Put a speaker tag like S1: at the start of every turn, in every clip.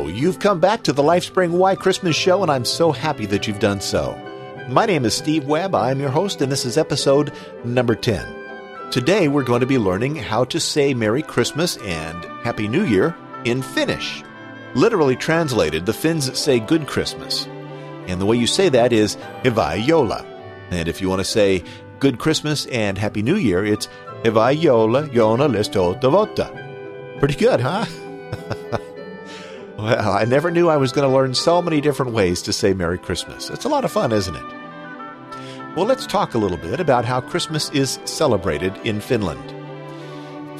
S1: Oh, you've come back to the Lifespring Why Christmas show, and I'm so happy that you've done so. My name is Steve Webb. I'm your host, and this is episode number 10. Today, we're going to be learning how to say Merry Christmas and Happy New Year in Finnish. Literally translated, the Finns say Good Christmas. And the way you say that is Hyvää. And if you want to say Good Christmas and Happy New Year, it's Hyvää joulua, Jona listo devota. Pretty good, huh? Well, I never knew I was going to learn so many different ways to say Merry Christmas. It's a lot of fun, isn't it? Well, let's talk a little bit about how Christmas is celebrated in Finland.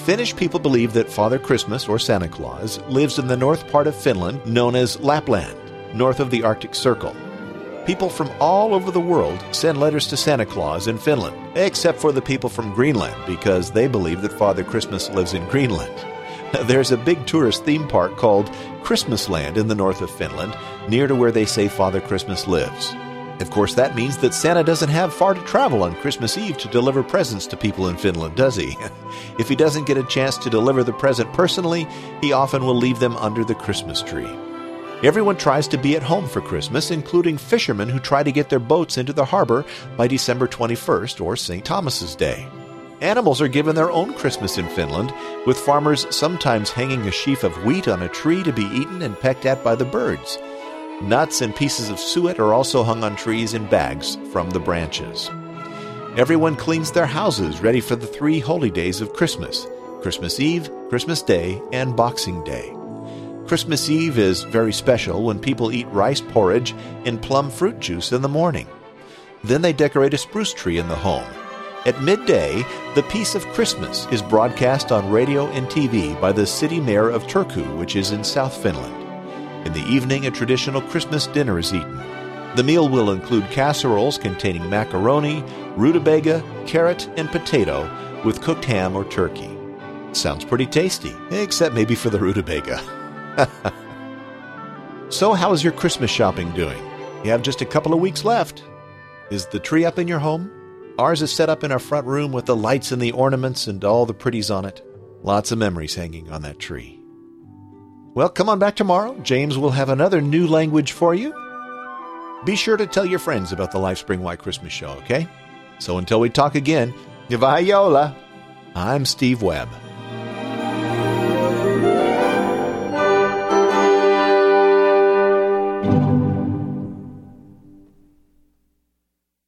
S1: Finnish people believe that Father Christmas, or Santa Claus, lives in the north part of Finland known as Lapland, north of the Arctic Circle. People from all over the world send letters to Santa Claus in Finland, except for the people from Greenland, because they believe that Father Christmas lives in Greenland. There's a big tourist theme park called Christmasland in the north of Finland, near to where they say Father Christmas lives. Of course, that means that Santa doesn't have far to travel on Christmas Eve to deliver presents to people in Finland, does he? if he doesn't get a chance to deliver the present personally, he often will leave them under the Christmas tree. Everyone tries to be at home for Christmas, including fishermen who try to get their boats into the harbor by December 21st or St. Thomas's Day. Animals are given their own Christmas in Finland, with farmers sometimes hanging a sheaf of wheat on a tree to be eaten and pecked at by the birds. Nuts and pieces of suet are also hung on trees in bags from the branches. Everyone cleans their houses ready for the three holy days of Christmas Christmas Eve, Christmas Day, and Boxing Day. Christmas Eve is very special when people eat rice porridge and plum fruit juice in the morning. Then they decorate a spruce tree in the home at midday, The Peace of Christmas is broadcast on radio and TV by the city mayor of Turku, which is in South Finland. In the evening, a traditional Christmas dinner is eaten. The meal will include casseroles containing macaroni, rutabaga, carrot, and potato with cooked ham or turkey. Sounds pretty tasty, except maybe for the rutabaga. so, how is your Christmas shopping doing? You have just a couple of weeks left. Is the tree up in your home? Ours is set up in our front room with the lights and the ornaments and all the pretties on it. Lots of memories hanging on that tree. Well, come on back tomorrow. James will have another new language for you. Be sure to tell your friends about the Lifespring Why Christmas show, okay? So until we talk again, Hyvää. I'm Steve Webb.